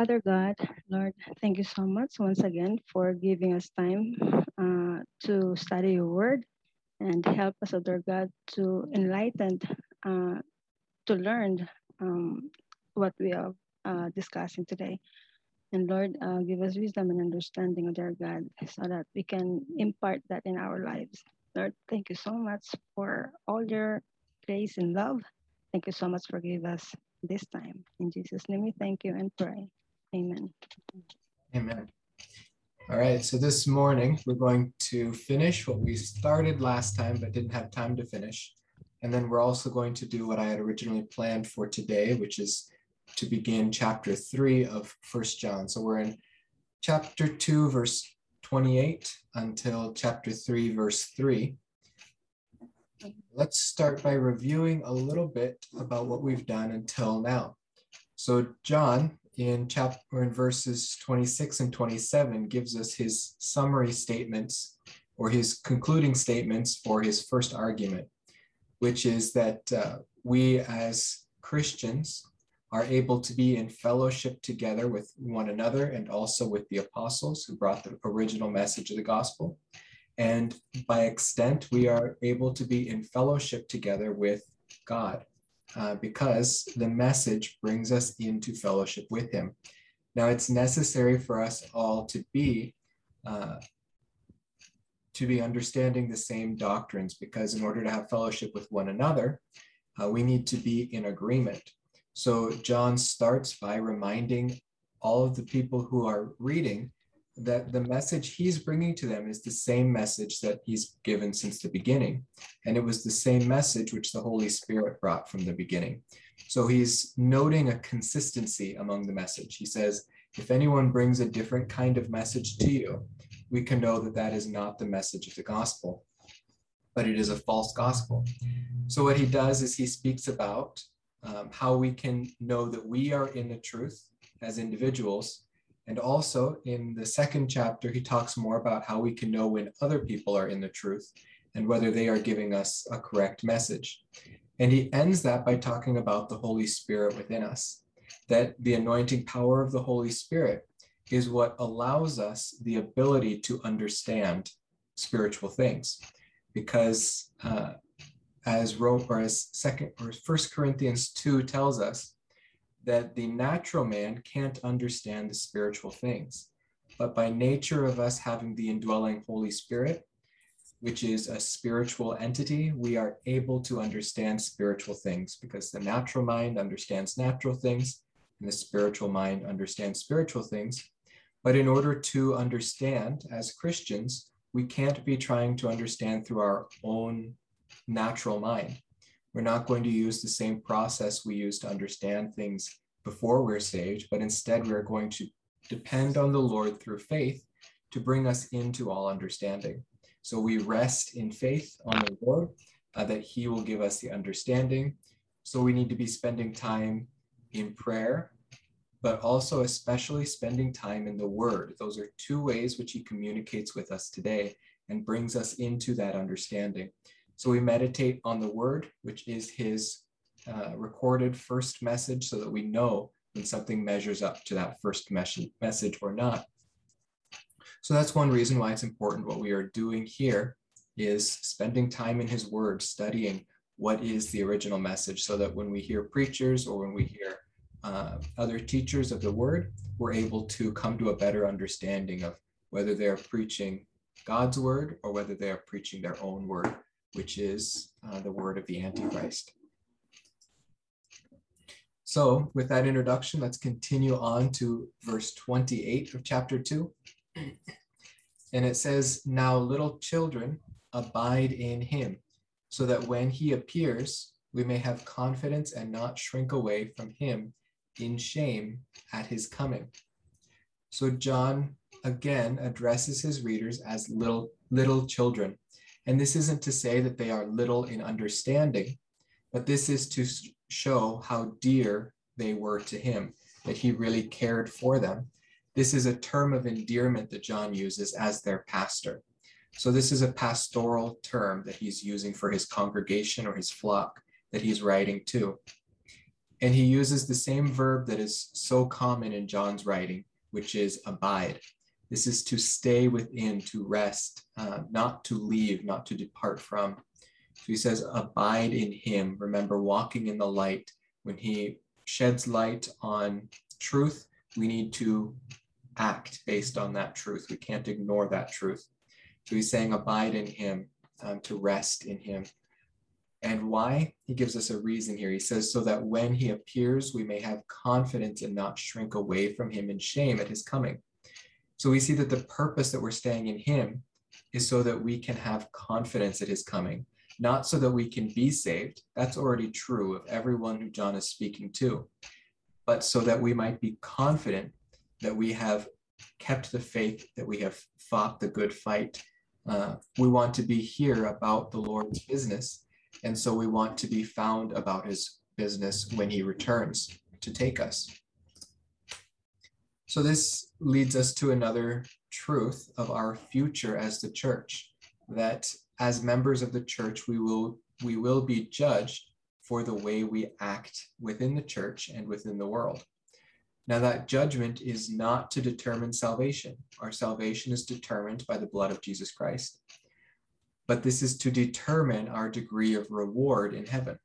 Father God, Lord, thank you so much once again for giving us time uh, to study your word and help us, Lord God, to enlighten, uh, to learn um, what we are uh, discussing today. And Lord, uh, give us wisdom and understanding, our God, so that we can impart that in our lives. Lord, thank you so much for all your grace and love. Thank you so much for giving us this time. In Jesus' name we thank you and pray. Amen. Amen. All right, so this morning we're going to finish what we started last time but didn't have time to finish. And then we're also going to do what I had originally planned for today, which is to begin chapter 3 of First John. So we're in chapter 2, verse 28 until chapter 3, verse 3. Let's start by reviewing a little bit about what we've done until now. So John in chapter in verses 26 and 27 gives us his summary statements or his concluding statements for his first argument, which is that uh, we as Christians are able to be in fellowship together with one another and also with the apostles who brought the original message of the gospel. And by extent, we are able to be in fellowship together with God uh, because the message brings us into fellowship with Him. Now, it's necessary for us all to be uh, to be understanding the same doctrines because in order to have fellowship with one another, uh, we need to be in agreement. So John starts by reminding all of the people who are reading that the message he's bringing to them is the same message that he's given since the beginning. And it was the same message which the Holy Spirit brought from the beginning. So he's noting a consistency among the message. He says, if anyone brings a different kind of message to you, we can know that that is not the message of the gospel, but it is a false gospel. So what he does is he speaks about um, how we can know that we are in the truth as individuals and also in the second chapter, he talks more about how we can know when other people are in the truth and whether they are giving us a correct message. And he ends that by talking about the Holy Spirit within us, that the anointing power of the Holy Spirit is what allows us the ability to understand spiritual things. Because uh, as Rome or as second or first Corinthians 2 tells us, that the natural man can't understand the spiritual things. But by nature of us having the indwelling Holy Spirit, which is a spiritual entity, we are able to understand spiritual things because the natural mind understands natural things and the spiritual mind understands spiritual things. But in order to understand as Christians, we can't be trying to understand through our own natural mind. We're not going to use the same process we use to understand things before we're saved, but instead we're going to depend on the Lord through faith to bring us into all understanding. So we rest in faith on the Lord uh, that He will give us the understanding. So we need to be spending time in prayer, but also especially spending time in the Word. Those are two ways which He communicates with us today and brings us into that understanding. So we meditate on the word, which is his uh, recorded first message, so that we know when something measures up to that first mes- message or not. So that's one reason why it's important. What we are doing here is spending time in his word, studying what is the original message, so that when we hear preachers or when we hear uh, other teachers of the word, we're able to come to a better understanding of whether they're preaching God's word or whether they are preaching their own word which is uh, the word of the Antichrist. So, with that introduction, let's continue on to verse 28 of chapter 2. And it says, Now, little children, abide in him, so that when he appears, we may have confidence and not shrink away from him in shame at his coming. So, John again addresses his readers as little, little children. And this isn't to say that they are little in understanding, but this is to show how dear they were to him, that he really cared for them. This is a term of endearment that John uses as their pastor. So this is a pastoral term that he's using for his congregation or his flock that he's writing to. And he uses the same verb that is so common in John's writing, which is abide. This is to stay within, to rest, uh, not to leave, not to depart from. So he says, abide in him. Remember, walking in the light. When he sheds light on truth, we need to act based on that truth. We can't ignore that truth. So he's saying, abide in him, um, to rest in him. And why? He gives us a reason here. He says, so that when he appears, we may have confidence and not shrink away from him in shame at his coming. So we see that the purpose that we're staying in him is so that we can have confidence at his coming, not so that we can be saved. That's already true of everyone who John is speaking to, but so that we might be confident that we have kept the faith, that we have fought the good fight. Uh, we want to be here about the Lord's business and so we want to be found about his business when he returns to take us. So this leads us to another truth of our future as the church, that as members of the church, we will, we will be judged for the way we act within the church and within the world. Now, that judgment is not to determine salvation. Our salvation is determined by the blood of Jesus Christ but this is to determine our degree of reward in heaven.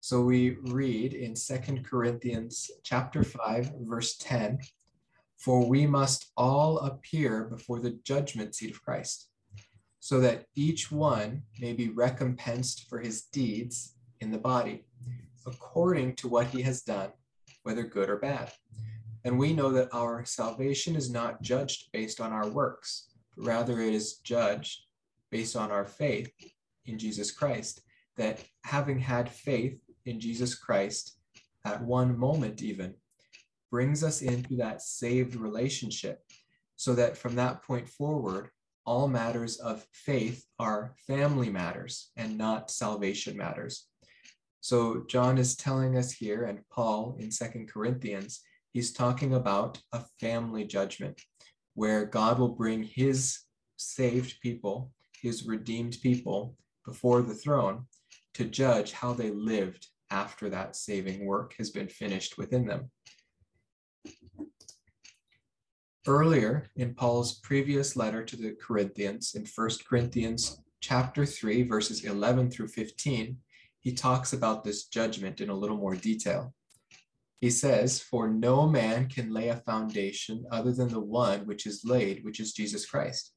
So we read in Second Corinthians chapter 5 verse 10, for we must all appear before the judgment seat of Christ, so that each one may be recompensed for his deeds in the body, according to what he has done, whether good or bad. And we know that our salvation is not judged based on our works, but rather it is judged based on our faith in Jesus Christ, that having had faith in Jesus Christ at one moment, even brings us into that saved relationship, so that from that point forward, all matters of faith are family matters and not salvation matters. So John is telling us here, and Paul in Second Corinthians, he's talking about a family judgment where God will bring his saved people his redeemed people before the throne to judge how they lived after that saving work has been finished within them. Earlier in Paul's previous letter to the Corinthians, in 1 Corinthians chapter 3, verses 11 through 15, he talks about this judgment in a little more detail. He says, For no man can lay a foundation other than the one which is laid, which is Jesus Christ.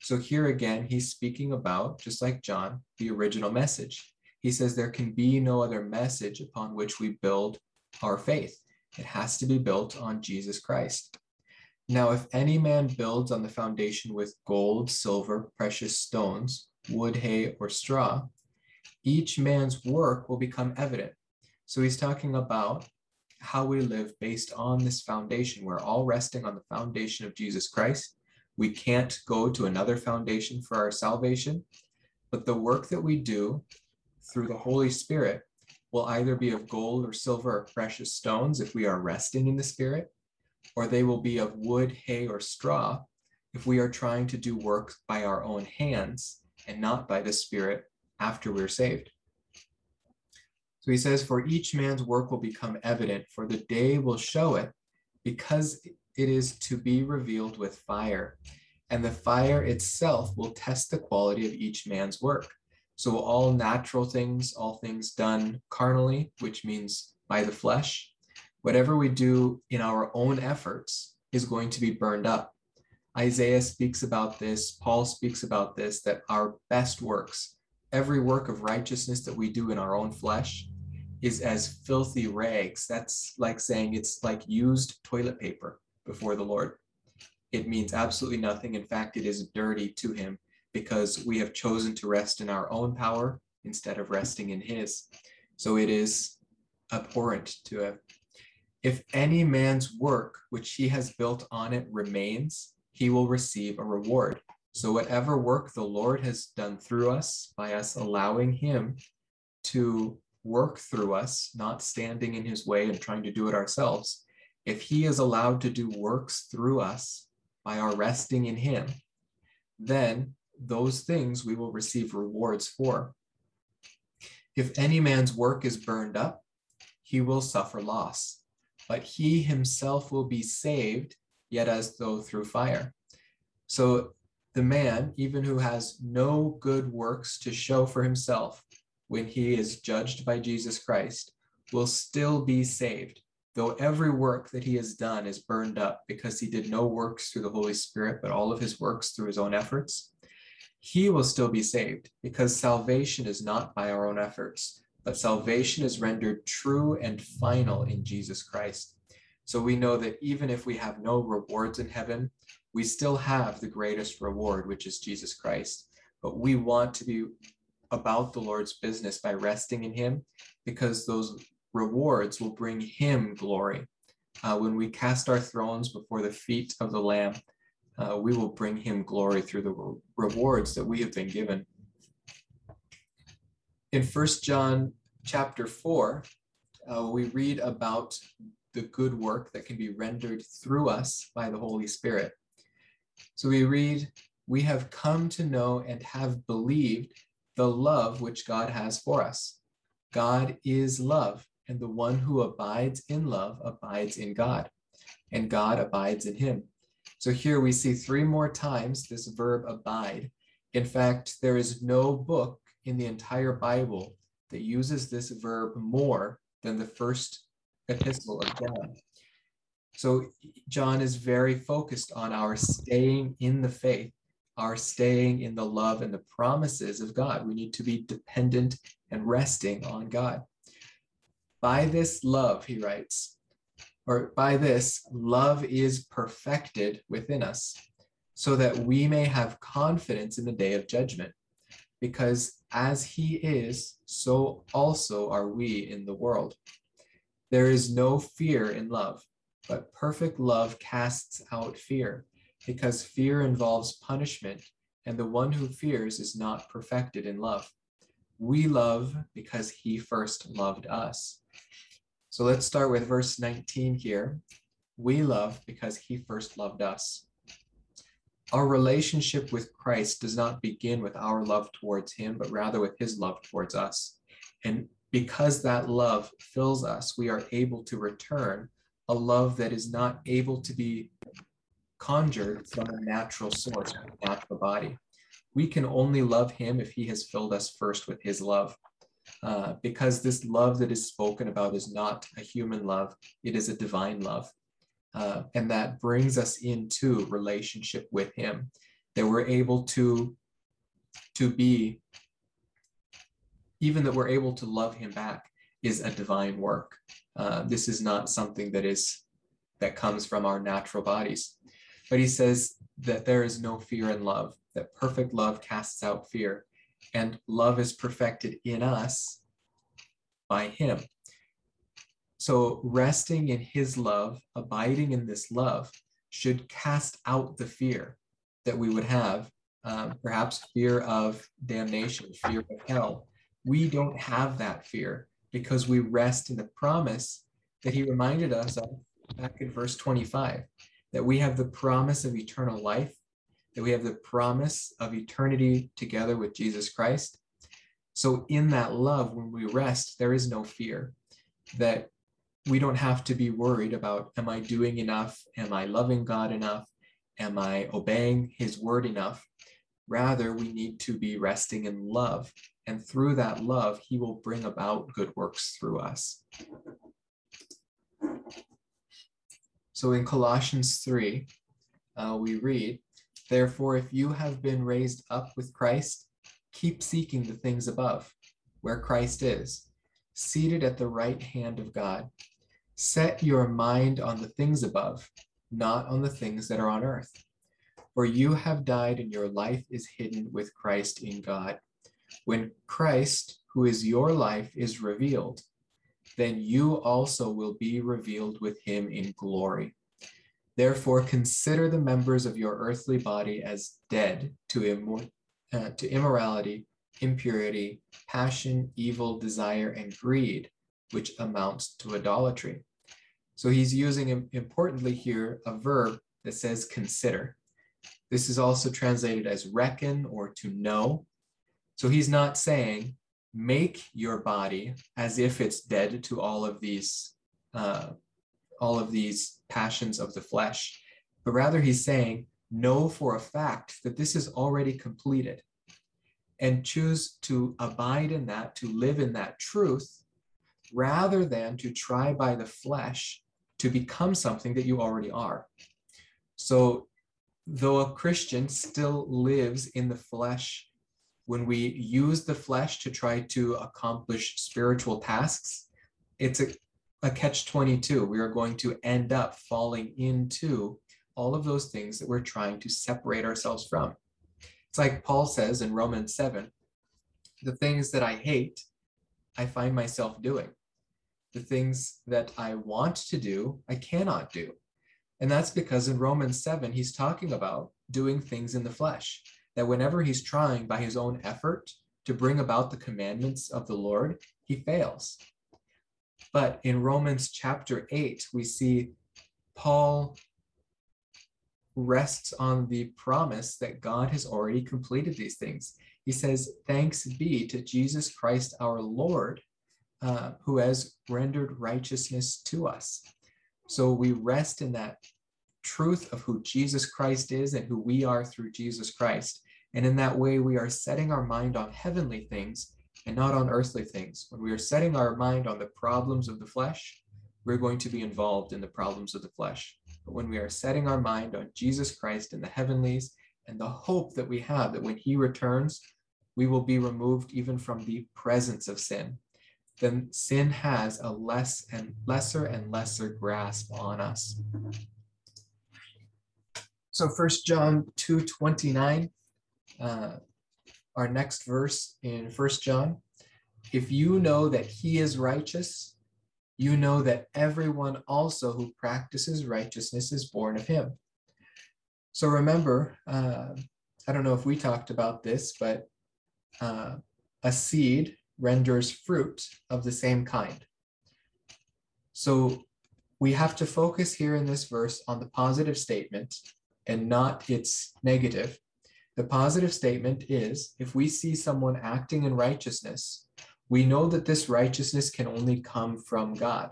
So here again, he's speaking about, just like John, the original message. He says there can be no other message upon which we build our faith. It has to be built on Jesus Christ. Now, if any man builds on the foundation with gold, silver, precious stones, wood, hay, or straw, each man's work will become evident. So he's talking about how we live based on this foundation. We're all resting on the foundation of Jesus Christ. We can't go to another foundation for our salvation, but the work that we do through the Holy Spirit will either be of gold or silver or precious stones if we are resting in the Spirit, or they will be of wood, hay, or straw if we are trying to do work by our own hands and not by the Spirit after we're saved. So he says, For each man's work will become evident, for the day will show it, because it is to be revealed with fire. And the fire itself will test the quality of each man's work. So, all natural things, all things done carnally, which means by the flesh, whatever we do in our own efforts is going to be burned up. Isaiah speaks about this, Paul speaks about this, that our best works, every work of righteousness that we do in our own flesh, is as filthy rags. That's like saying it's like used toilet paper before the Lord. It means absolutely nothing. In fact, it is dirty to him because we have chosen to rest in our own power instead of resting in his. So it is abhorrent to him. If any man's work which he has built on it remains, he will receive a reward. So, whatever work the Lord has done through us by us allowing him to work through us, not standing in his way and trying to do it ourselves, if he is allowed to do works through us by our resting in him, then those things we will receive rewards for. If any man's work is burned up, he will suffer loss, but he himself will be saved, yet as though through fire. So the man, even who has no good works to show for himself when he is judged by Jesus Christ, will still be saved, though every work that he has done is burned up because he did no works through the Holy Spirit, but all of his works through his own efforts. He will still be saved because salvation is not by our own efforts, but salvation is rendered true and final in Jesus Christ. So we know that even if we have no rewards in heaven, we still have the greatest reward, which is Jesus Christ. But we want to be about the Lord's business by resting in Him because those rewards will bring Him glory. Uh, when we cast our thrones before the feet of the Lamb, uh, we will bring Him glory through the re- rewards that we have been given. In First John chapter 4, uh, we read about the good work that can be rendered through us by the Holy Spirit. So we read, We have come to know and have believed the love which God has for us. God is love, and the one who abides in love abides in God, and God abides in him. So here we see three more times this verb abide. In fact, there is no book in the entire Bible that uses this verb more than the first epistle of John. So John is very focused on our staying in the faith, our staying in the love and the promises of God. We need to be dependent and resting on God. By this love, he writes, or by this, love is perfected within us, so that we may have confidence in the day of judgment. Because as he is, so also are we in the world. There is no fear in love, but perfect love casts out fear, because fear involves punishment, and the one who fears is not perfected in love. We love because he first loved us. So let's start with verse 19 here. We love because he first loved us. Our relationship with Christ does not begin with our love towards him, but rather with his love towards us. And because that love fills us, we are able to return a love that is not able to be conjured from a natural source, a natural body. We can only love him if he has filled us first with his love. Uh, because this love that is spoken about is not a human love, it is a divine love. Uh, and that brings us into relationship with him, that we're able to, to be, even that we're able to love him back is a divine work. Uh, this is not something that is that comes from our natural bodies. But he says that there is no fear in love, that perfect love casts out fear and love is perfected in us by him. So, resting in his love, abiding in this love, should cast out the fear that we would have, um, perhaps fear of damnation, fear of hell. We don't have that fear because we rest in the promise that he reminded us of back in verse 25 that we have the promise of eternal life that we have the promise of eternity together with Jesus Christ. So, in that love, when we rest, there is no fear that we don't have to be worried about am I doing enough? Am I loving God enough? Am I obeying His word enough? Rather, we need to be resting in love. And through that love, He will bring about good works through us. So in Colossians 3, uh, we read, Therefore, if you have been raised up with Christ, keep seeking the things above, where Christ is, seated at the right hand of God. Set your mind on the things above, not on the things that are on earth. For you have died, and your life is hidden with Christ in God. When Christ, who is your life, is revealed, then you also will be revealed with him in glory. Therefore, consider the members of your earthly body as dead to, immor- uh, to immorality, impurity, passion, evil, desire, and greed, which amounts to idolatry. So he's using importantly here a verb that says consider. This is also translated as reckon or to know. So he's not saying make your body as if it's dead to all of these uh, all of these passions of the flesh but rather he's saying know for a fact that this is already completed and choose to abide in that to live in that truth rather than to try by the flesh to become something that you already are so though a christian still lives in the flesh when we use the flesh to try to accomplish spiritual tasks, it's a, a catch 22. We are going to end up falling into all of those things that we're trying to separate ourselves from. It's like Paul says in Romans 7 the things that I hate, I find myself doing. The things that I want to do, I cannot do. And that's because in Romans 7, he's talking about doing things in the flesh that whenever he's trying by his own effort to bring about the commandments of the Lord, he fails. But in Romans chapter 8, we see Paul rests on the promise that God has already completed these things. He says, Thanks be to Jesus Christ our Lord, uh, who has rendered righteousness to us. So we rest in that truth of who Jesus Christ is and who we are through Jesus Christ. And in that way, we are setting our mind on heavenly things and not on earthly things. When we are setting our mind on the problems of the flesh, we're going to be involved in the problems of the flesh. But when we are setting our mind on Jesus Christ and the heavenlies and the hope that we have that when he returns, we will be removed even from the presence of sin, then sin has a less and lesser and lesser grasp on us. So First John 2 29 uh, our next verse in First John. If you know that he is righteous, you know that everyone also who practices righteousness is born of him. So remember, uh, I don't know if we talked about this, but uh, a seed renders fruit of the same kind. So we have to focus here in this verse on the positive statement and not its negative. The positive statement is if we see someone acting in righteousness, we know that this righteousness can only come from God.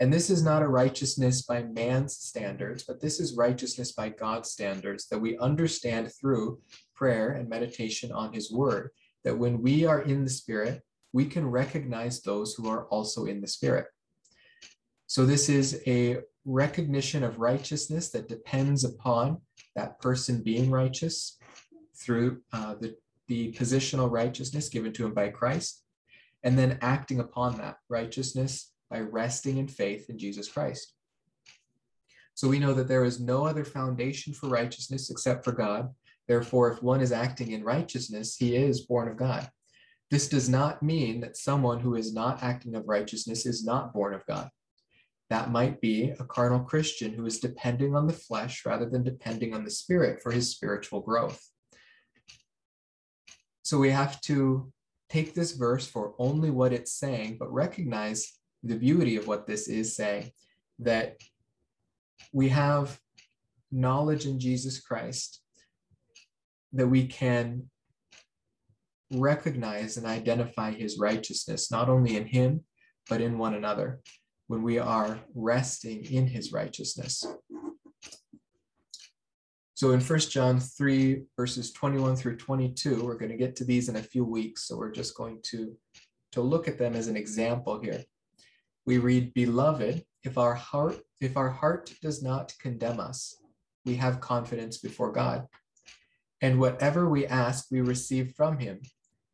And this is not a righteousness by man's standards, but this is righteousness by God's standards that we understand through prayer and meditation on his word. That when we are in the spirit, we can recognize those who are also in the spirit. So, this is a recognition of righteousness that depends upon that person being righteous through uh, the, the positional righteousness given to him by Christ, and then acting upon that righteousness by resting in faith in Jesus Christ. So we know that there is no other foundation for righteousness except for God. Therefore, if one is acting in righteousness, he is born of God. This does not mean that someone who is not acting of righteousness is not born of God. That might be a carnal Christian who is depending on the flesh rather than depending on the spirit for his spiritual growth. So we have to take this verse for only what it's saying, but recognize the beauty of what this is saying that we have knowledge in Jesus Christ that we can recognize and identify his righteousness, not only in him, but in one another when we are resting in his righteousness. So in First John 3, verses 21 through 22, we're going to get to these in a few weeks. So we're just going to, to look at them as an example here. We read, Beloved, if our heart, if our heart does not condemn us, we have confidence before God. And whatever we ask, we receive from him,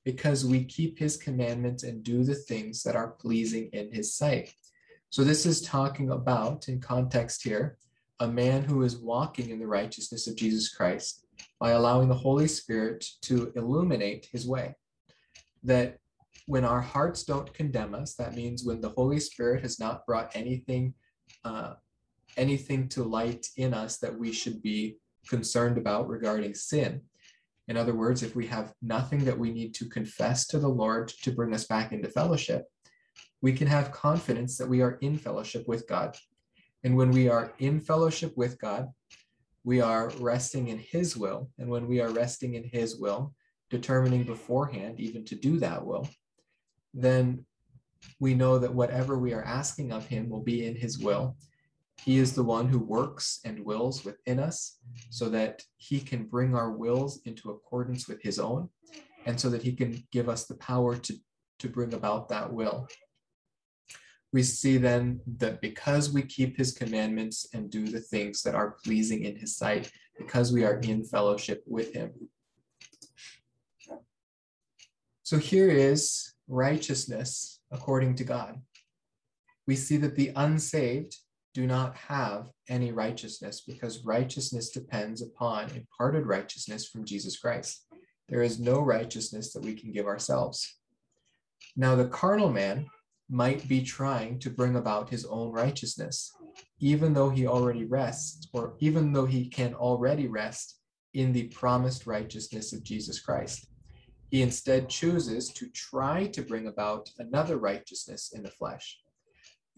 because we keep his commandments and do the things that are pleasing in his sight. So this is talking about, in context here, a man who is walking in the righteousness of Jesus Christ by allowing the Holy Spirit to illuminate his way. That when our hearts don't condemn us, that means when the Holy Spirit has not brought anything, uh, anything to light in us that we should be concerned about regarding sin. In other words, if we have nothing that we need to confess to the Lord to bring us back into fellowship, we can have confidence that we are in fellowship with God. And when we are in fellowship with God, we are resting in His will. And when we are resting in His will, determining beforehand even to do that will, then we know that whatever we are asking of him will be in his will. He is the one who works and wills within us so that he can bring our wills into accordance with his own and so that he can give us the power to, to bring about that will. We see then that because we keep his commandments and do the things that are pleasing in his sight, because we are in fellowship with him. So here is righteousness according to God. We see that the unsaved do not have any righteousness because righteousness depends upon imparted righteousness from Jesus Christ. There is no righteousness that we can give ourselves. Now, the carnal man might be trying to bring about his own righteousness, even though he already rests, or even though he can already rest in the promised righteousness of Jesus Christ. He instead chooses to try to bring about another righteousness in the flesh.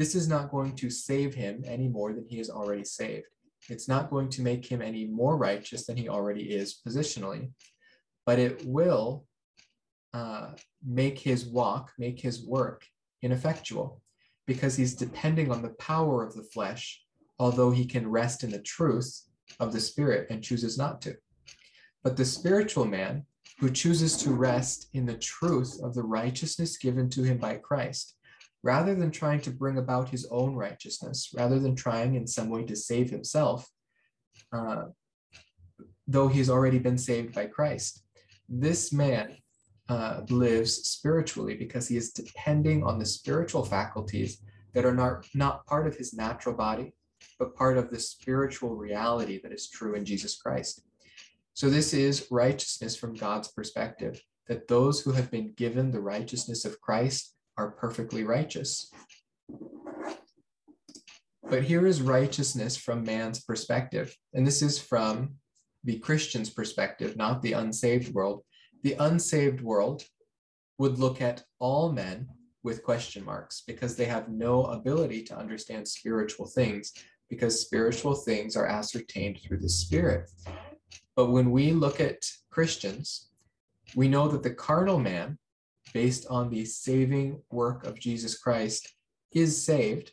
This is not going to save him any more than he is already saved. It's not going to make him any more righteous than he already is positionally, but it will uh, make his walk, make his work ineffectual because he's depending on the power of the flesh, although he can rest in the truth of the spirit and chooses not to. But the spiritual man who chooses to rest in the truth of the righteousness given to him by Christ, rather than trying to bring about his own righteousness, rather than trying in some way to save himself, uh, though he's already been saved by Christ. This man uh, lives spiritually because he is depending on the spiritual faculties that are not, not part of his natural body, but part of the spiritual reality that is true in Jesus Christ. So, this is righteousness from God's perspective, that those who have been given the righteousness of Christ are perfectly righteous. But here is righteousness from man's perspective. And this is from the Christian's perspective, not the unsaved world. The unsaved world would look at all men with question marks because they have no ability to understand spiritual things because spiritual things are ascertained through the spirit. But when we look at Christians, we know that the carnal man, based on the saving work of Jesus Christ, is saved.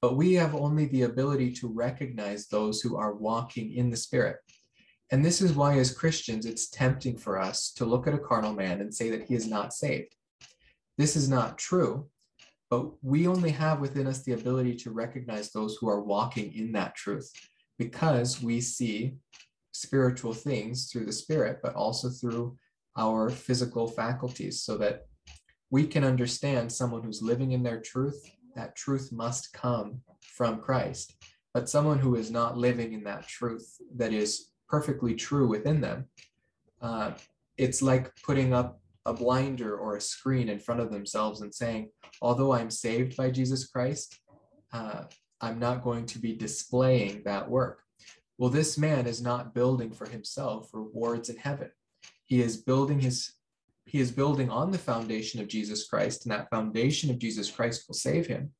But we have only the ability to recognize those who are walking in the Spirit. And this is why, as Christians, it's tempting for us to look at a carnal man and say that he is not saved. This is not true, but we only have within us the ability to recognize those who are walking in that truth because we see spiritual things through the spirit, but also through our physical faculties so that we can understand someone who's living in their truth. That truth must come from Christ. But someone who is not living in that truth that is perfectly true within them. Uh, it's like putting up a blinder or a screen in front of themselves and saying, although I'm saved by Jesus Christ, uh, I'm not going to be displaying that work. Well, this man is not building for himself rewards in heaven. He is building his he is building on the foundation of Jesus Christ, and that foundation of Jesus Christ will save him.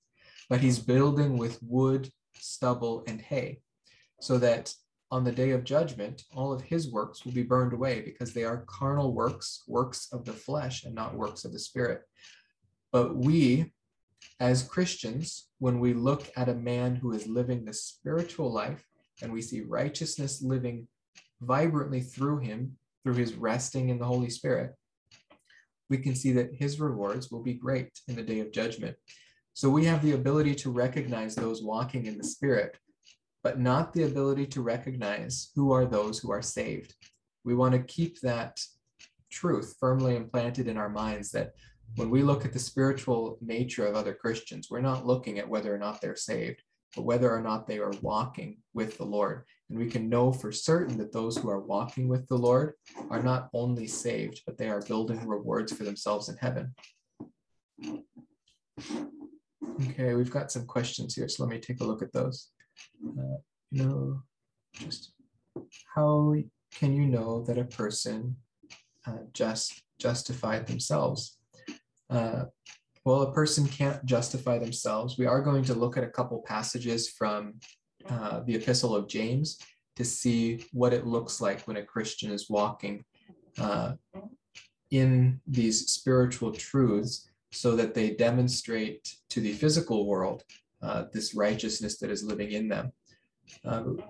But he's building with wood, stubble, and hay, so that on the day of judgment, all of his works will be burned away because they are carnal works, works of the flesh, and not works of the spirit. But we, as Christians, when we look at a man who is living the spiritual life and we see righteousness living vibrantly through him, through his resting in the Holy Spirit, we can see that his rewards will be great in the day of judgment. So we have the ability to recognize those walking in the Spirit but not the ability to recognize who are those who are saved. We want to keep that truth firmly implanted in our minds that when we look at the spiritual nature of other Christians, we're not looking at whether or not they're saved, but whether or not they are walking with the Lord. And we can know for certain that those who are walking with the Lord are not only saved, but they are building rewards for themselves in heaven. Okay, we've got some questions here, so let me take a look at those uh, you know, just how can you know that a person uh, just justified themselves? Uh, well, a person can't justify themselves. We are going to look at a couple passages from uh, the Epistle of James to see what it looks like when a Christian is walking uh, in these spiritual truths so that they demonstrate to the physical world uh, this righteousness that is living in them. Um,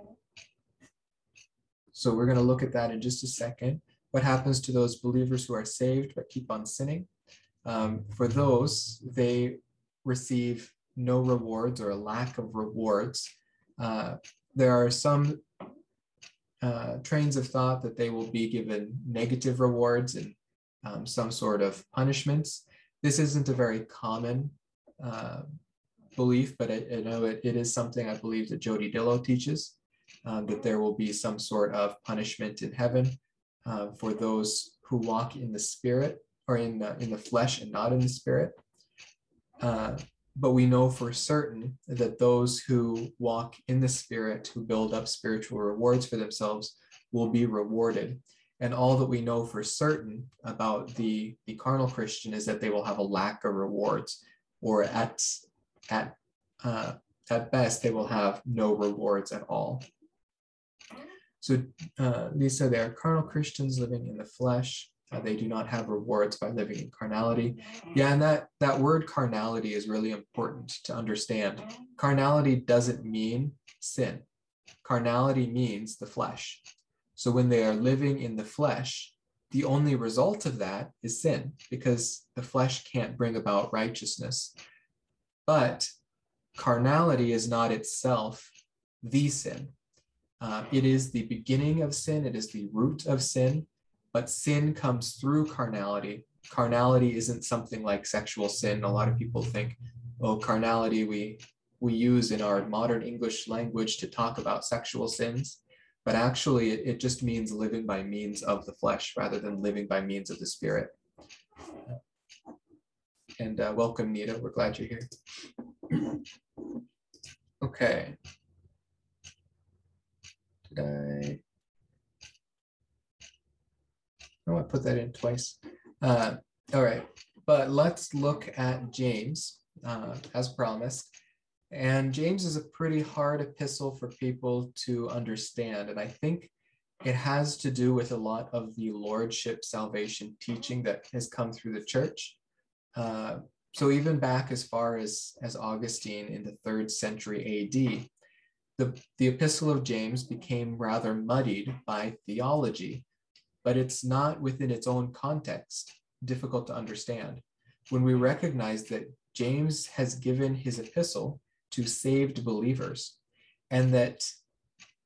so we're going to look at that in just a second. What happens to those believers who are saved but keep on sinning? Um, for those, they receive no rewards or a lack of rewards. Uh, there are some uh, trains of thought that they will be given negative rewards and um, some sort of punishments. This isn't a very common uh, belief, but I, I know it, it is something I believe that Jody Dillow teaches, um, that there will be some sort of punishment in heaven uh, for those who walk in the spirit or in the, in the flesh and not in the spirit. But we know for certain that those who walk in the spirit, who build up spiritual rewards for themselves, will be rewarded. And all that we know for certain about the, the carnal Christian is that they will have a lack of rewards, or at, at, uh, at best, they will have no rewards at all. So uh, Lisa, they are carnal Christians living in the flesh. Uh, they do not have rewards by living in carnality. Yeah, and that, that word carnality is really important to understand. Carnality doesn't mean sin. Carnality means the flesh. So when they are living in the flesh, the only result of that is sin because the flesh can't bring about righteousness. But carnality is not itself the sin. Uh, it is the beginning of sin, it is the root of sin, but sin comes through carnality. Carnality isn't something like sexual sin. A lot of people think, oh, carnality we we use in our modern English language to talk about sexual sins, but actually it, it just means living by means of the flesh rather than living by means of the spirit. And uh, welcome, Nita. We're glad you're here. Okay. Did I? I put that in twice. Uh, all right, but let's look at James uh, as promised. And James is a pretty hard epistle for people to understand. And I think it has to do with a lot of the lordship salvation teaching that has come through the church. Uh, so even back as far as, as Augustine in the third century AD, the, the epistle of James became rather muddied by theology but it's not within its own context difficult to understand. When we recognize that James has given his epistle to saved believers and that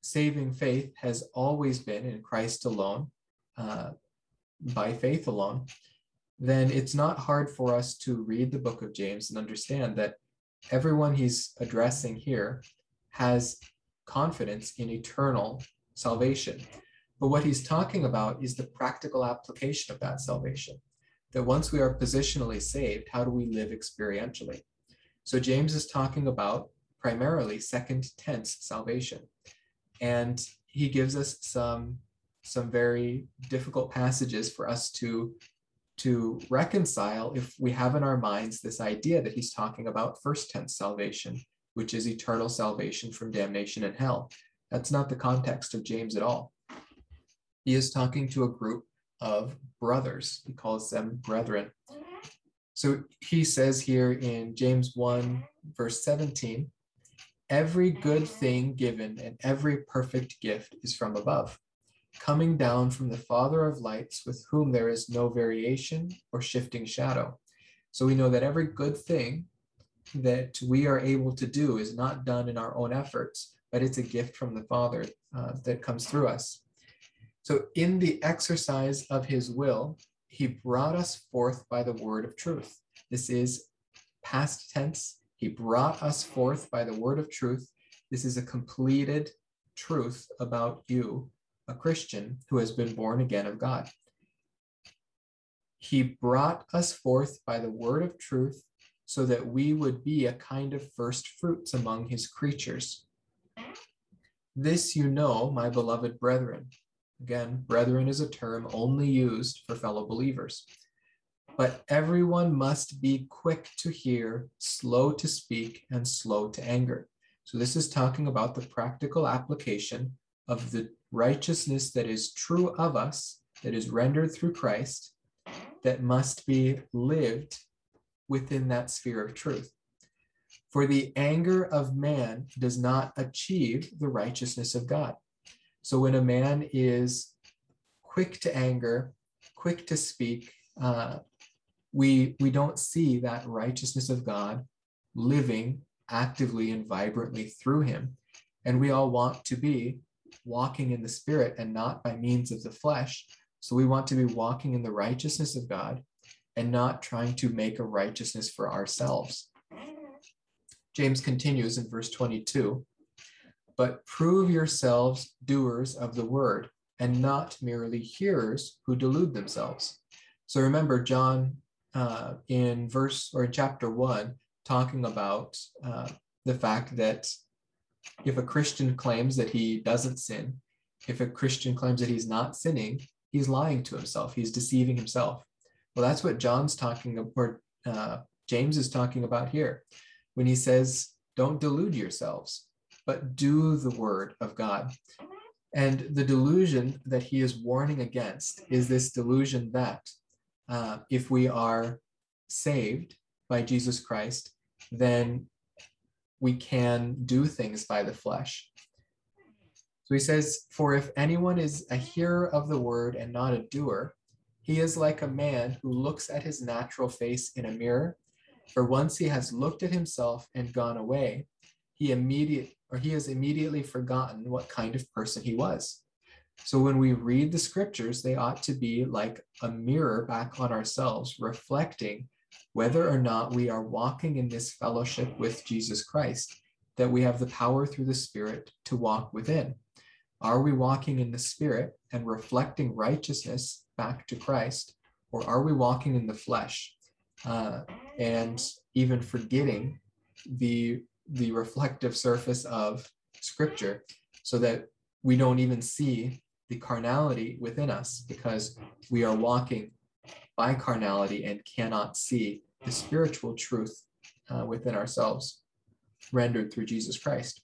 saving faith has always been in Christ alone, uh, by faith alone, then it's not hard for us to read the book of James and understand that everyone he's addressing here has confidence in eternal salvation. But what he's talking about is the practical application of that salvation. That once we are positionally saved, how do we live experientially? So James is talking about primarily second tense salvation. And he gives us some, some very difficult passages for us to, to reconcile if we have in our minds this idea that he's talking about first tense salvation, which is eternal salvation from damnation and hell. That's not the context of James at all he is talking to a group of brothers. He calls them brethren. So he says here in James 1, verse 17, every good thing given and every perfect gift is from above, coming down from the Father of lights, with whom there is no variation or shifting shadow. So we know that every good thing that we are able to do is not done in our own efforts, but it's a gift from the Father uh, that comes through us. So, in the exercise of his will, he brought us forth by the word of truth. This is past tense. He brought us forth by the word of truth. This is a completed truth about you, a Christian who has been born again of God. He brought us forth by the word of truth so that we would be a kind of first fruits among his creatures. This you know, my beloved brethren Again, brethren is a term only used for fellow believers. But everyone must be quick to hear, slow to speak, and slow to anger. So, this is talking about the practical application of the righteousness that is true of us, that is rendered through Christ, that must be lived within that sphere of truth. For the anger of man does not achieve the righteousness of God. So when a man is quick to anger, quick to speak, uh, we, we don't see that righteousness of God living actively and vibrantly through him. And we all want to be walking in the spirit and not by means of the flesh. So we want to be walking in the righteousness of God and not trying to make a righteousness for ourselves. James continues in verse 22 But prove yourselves doers of the word and not merely hearers who delude themselves. So remember, John uh, in verse or in chapter one, talking about uh, the fact that if a Christian claims that he doesn't sin, if a Christian claims that he's not sinning, he's lying to himself, he's deceiving himself. Well, that's what John's talking about, or uh, James is talking about here when he says, Don't delude yourselves, but do the word of God. And the delusion that he is warning against is this delusion that uh, if we are saved by Jesus Christ, then we can do things by the flesh. So he says, For if anyone is a hearer of the word and not a doer, he is like a man who looks at his natural face in a mirror. For once he has looked at himself and gone away, he immediate or he has immediately forgotten what kind of person he was. So when we read the scriptures, they ought to be like a mirror back on ourselves, reflecting whether or not we are walking in this fellowship with Jesus Christ, that we have the power through the Spirit to walk within. Are we walking in the Spirit and reflecting righteousness back to Christ, or are we walking in the flesh uh, and even forgetting the the reflective surface of Scripture, so that we don't even see the carnality within us because we are walking by carnality and cannot see the spiritual truth uh, within ourselves rendered through Jesus Christ.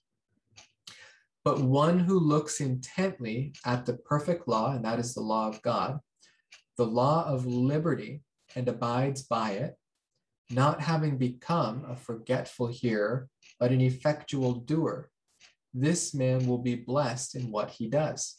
But one who looks intently at the perfect law, and that is the law of God, the law of liberty, and abides by it, not having become a forgetful hearer, but an effectual doer, this man will be blessed in what he does.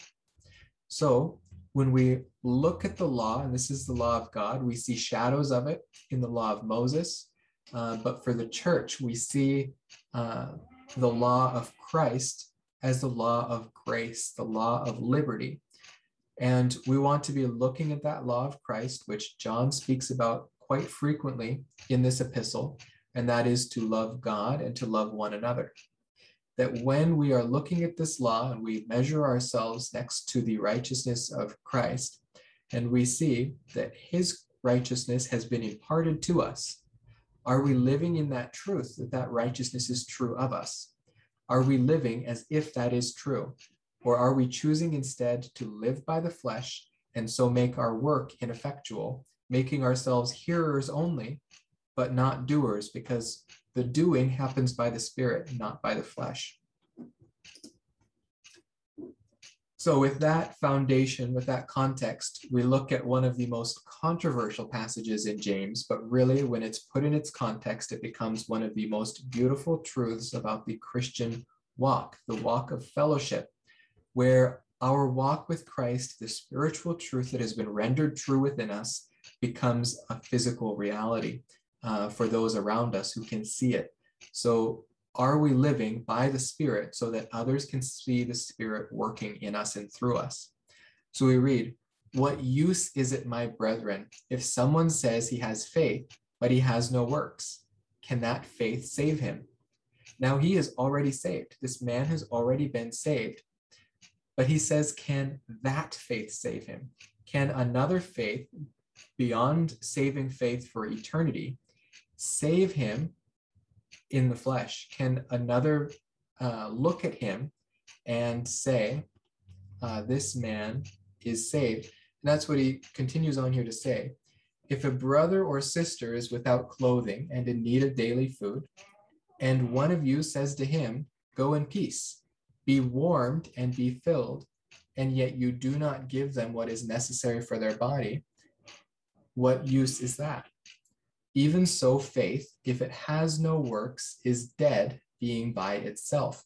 So when we look at the law, and this is the law of God, we see shadows of it in the law of Moses. Uh, but for the church, we see uh, the law of Christ as the law of grace, the law of liberty. And we want to be looking at that law of Christ, which John speaks about quite frequently in this epistle, and that is to love God and to love one another that when we are looking at this law and we measure ourselves next to the righteousness of Christ, and we see that his righteousness has been imparted to us, are we living in that truth that that righteousness is true of us? Are we living as if that is true? Or are we choosing instead to live by the flesh and so make our work ineffectual, making ourselves hearers only, but not doers because the doing happens by the Spirit, not by the flesh. So, with that foundation, with that context, we look at one of the most controversial passages in James, but really, when it's put in its context, it becomes one of the most beautiful truths about the Christian walk, the walk of fellowship, where our walk with Christ, the spiritual truth that has been rendered true within us, becomes a physical reality uh, for those around us who can see it. So, are we living by the Spirit so that others can see the Spirit working in us and through us? So we read, What use is it, my brethren, if someone says he has faith, but he has no works? Can that faith save him? Now he is already saved. This man has already been saved. But he says, Can that faith save him? Can another faith, beyond saving faith for eternity, save him in the flesh? Can another uh, look at him and say, uh, This man is saved? And that's what he continues on here to say. If a brother or sister is without clothing and in need of daily food, and one of you says to him, Go in peace, be warmed and be filled, and yet you do not give them what is necessary for their body, what use is that? Even so, faith, if it has no works, is dead, being by itself.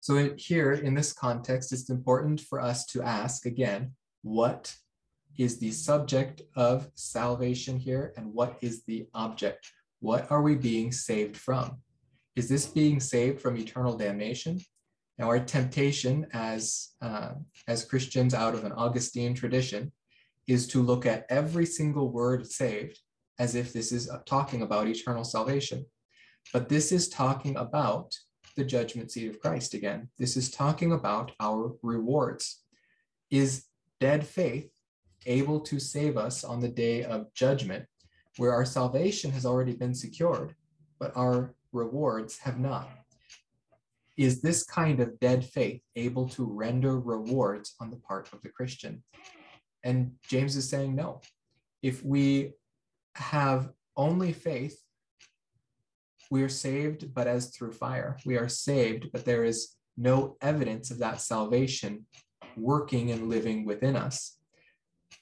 So here in this context, it's important for us to ask again, what is the subject of salvation here and what is the object? What are we being saved from? Is this being saved from eternal damnation? Now, our temptation as, uh, as Christians out of an Augustine tradition is to look at every single word saved as if this is uh, talking about eternal salvation. But this is talking about the judgment seat of Christ again. This is talking about our rewards. Is dead faith able to save us on the day of judgment, where our salvation has already been secured, but our rewards have not? Is this kind of dead faith able to render rewards on the part of the Christian? And James is saying no. If we have only faith, we are saved, but as through fire. We are saved, but there is no evidence of that salvation working and living within us.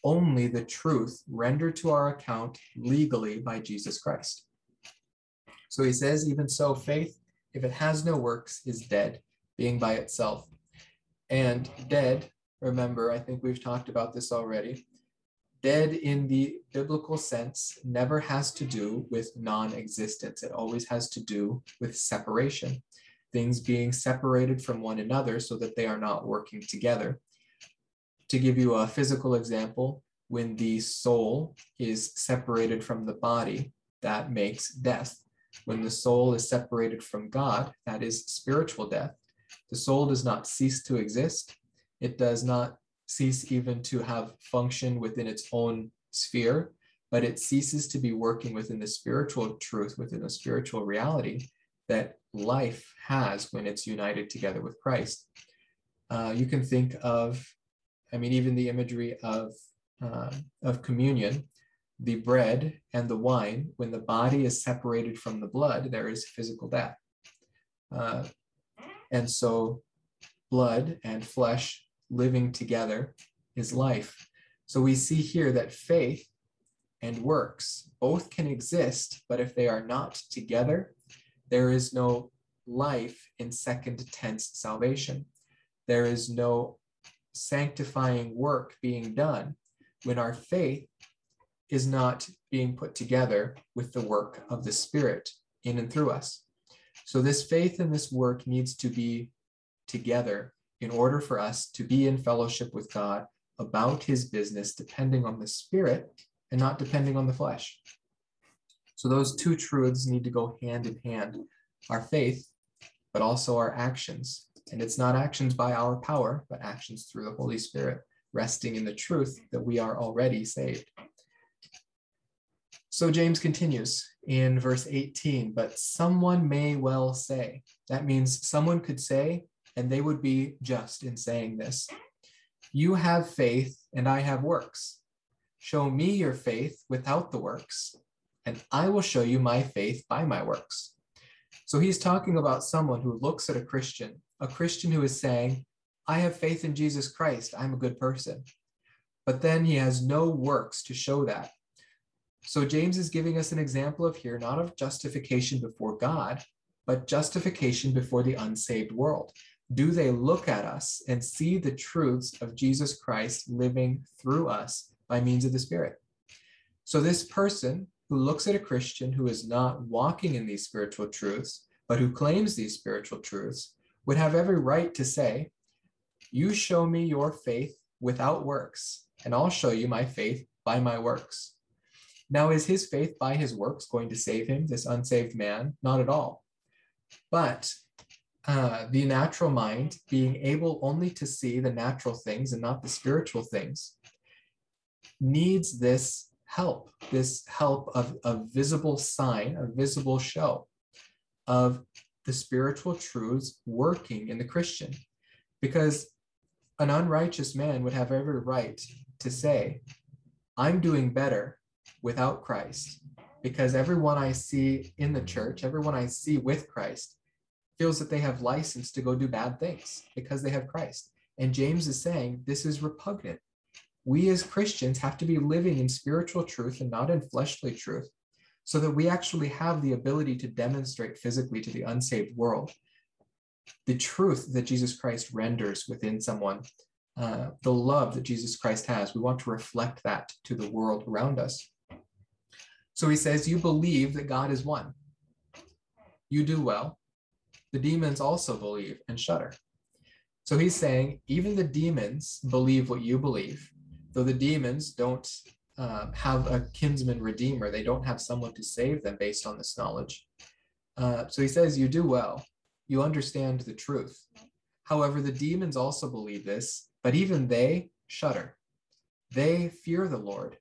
Only the truth rendered to our account legally by Jesus Christ. So he says, even so, faith, if it has no works, is dead, being by itself. And dead, remember, I think we've talked about this already, dead in the biblical sense never has to do with non existence. It always has to do with separation, things being separated from one another so that they are not working together. To give you a physical example, when the soul is separated from the body, that makes death. When the soul is separated from God, that is spiritual death. The soul does not cease to exist. It does not cease even to have function within its own sphere, but it ceases to be working within the spiritual truth, within the spiritual reality that life has when it's united together with Christ. Uh, you can think of, I mean, even the imagery of, uh, of communion, the bread and the wine, when the body is separated from the blood, there is physical death. Uh, and so blood and flesh living together is life. So we see here that faith and works both can exist, but if they are not together, there is no life in second tense salvation. There is no sanctifying work being done when our faith is not being put together with the work of the Spirit in and through us. So, this faith and this work needs to be together in order for us to be in fellowship with God about his business, depending on the spirit and not depending on the flesh. So those two truths need to go hand in hand our faith, but also our actions. And it's not actions by our power, but actions through the Holy Spirit, resting in the truth that we are already saved. So James continues in verse 18, but someone may well say, that means someone could say, and they would be just in saying this. You have faith, and I have works. Show me your faith without the works, and I will show you my faith by my works. So he's talking about someone who looks at a Christian, a Christian who is saying, I have faith in Jesus Christ, I'm a good person. But then he has no works to show that. So James is giving us an example of here, not of justification before God, but justification before the unsaved world do they look at us and see the truths of Jesus Christ living through us by means of the Spirit? So, this person who looks at a Christian who is not walking in these spiritual truths, but who claims these spiritual truths, would have every right to say, You show me your faith without works, and I'll show you my faith by my works. Now, is his faith by his works going to save him, this unsaved man? Not at all. But uh, the natural mind being able only to see the natural things and not the spiritual things needs this help, this help of a visible sign, a visible show of the spiritual truths working in the Christian. Because an unrighteous man would have every right to say, I'm doing better without Christ, because everyone I see in the church, everyone I see with Christ, feels that they have license to go do bad things because they have Christ. And James is saying this is repugnant. we as Christians have to be living in spiritual truth and not in fleshly truth, so that we actually have the ability to demonstrate physically to the unsaved world the truth that Jesus Christ renders within someone, uh, the love that Jesus Christ has. We want to reflect that to the world around us. So he says, You believe that God is one. You do well. The demons also believe and shudder. So he's saying, even the demons believe what you believe, though the demons don't uh, have a kinsman redeemer. They don't have someone to save them based on this knowledge. Uh, so he says, You do well. You understand the truth. However, the demons also believe this, but even they shudder. They fear the Lord.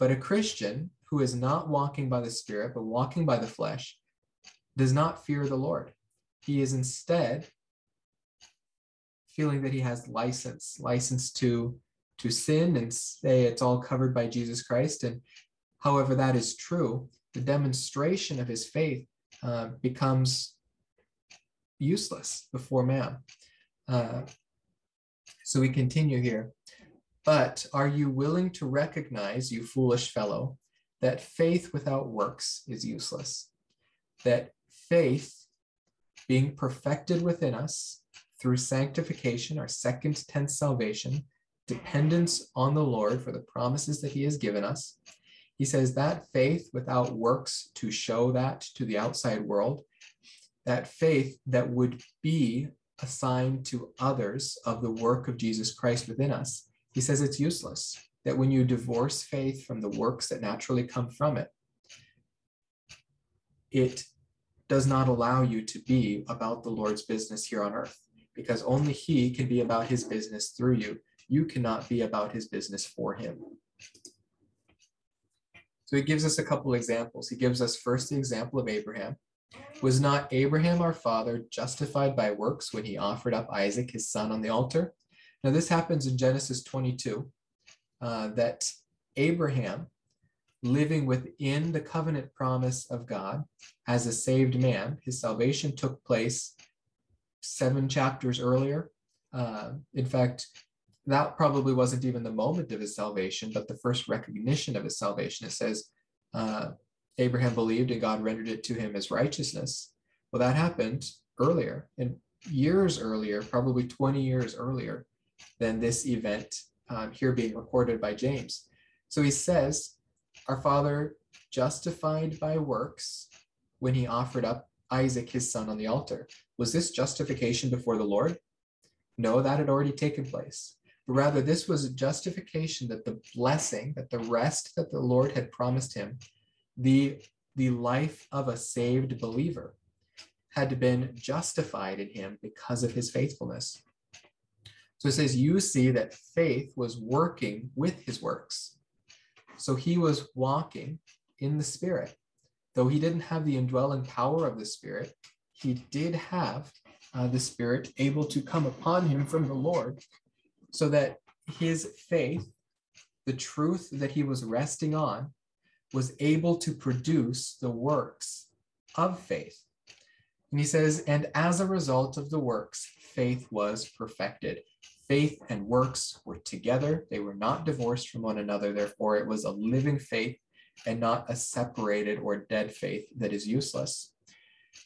But a Christian who is not walking by the Spirit, but walking by the flesh, does not fear the Lord. He is instead feeling that he has license, license to to sin and say it's all covered by Jesus Christ. And however that is true, the demonstration of his faith uh, becomes useless before man. Uh, so we continue here. But are you willing to recognize, you foolish fellow, that faith without works is useless? That faith, being perfected within us through sanctification, our second tense salvation, dependence on the Lord for the promises that he has given us. He says that faith without works to show that to the outside world, that faith that would be a sign to others of the work of Jesus Christ within us, he says it's useless. That when you divorce faith from the works that naturally come from it, it does not allow you to be about the Lord's business here on earth, because only He can be about His business through you you cannot be about his business for him. So he gives us a couple examples. He gives us first the example of Abraham. Was not Abraham our father justified by works when he offered up Isaac, his son, on the altar? Now, this happens in Genesis 22 uh, that Abraham, living within the covenant promise of God as a saved man, his salvation took place seven chapters earlier. Uh, in fact, that probably wasn't even the moment of his salvation, but the first recognition of his salvation. It says, uh, Abraham believed and God rendered it to him as righteousness. Well, that happened earlier, and years earlier, probably 20 years earlier than this event um, here being recorded by James. So he says, Our father justified by works when he offered up Isaac, his son, on the altar. Was this justification before the Lord? No, that had already taken place. But Rather, this was a justification that the blessing, that the rest that the Lord had promised him, the, the life of a saved believer, had been justified in him because of his faithfulness. So it says, You see that faith was working with his works. So he was walking in the Spirit. Though he didn't have the indwelling power of the Spirit, he did have uh, the Spirit able to come upon him from the Lord so that his faith, the truth that he was resting on, was able to produce the works of faith. And he says, and as a result of the works, faith was perfected. Faith and works were together, they were not divorced from one another. Therefore, it was a living faith and not a separated or dead faith that is useless.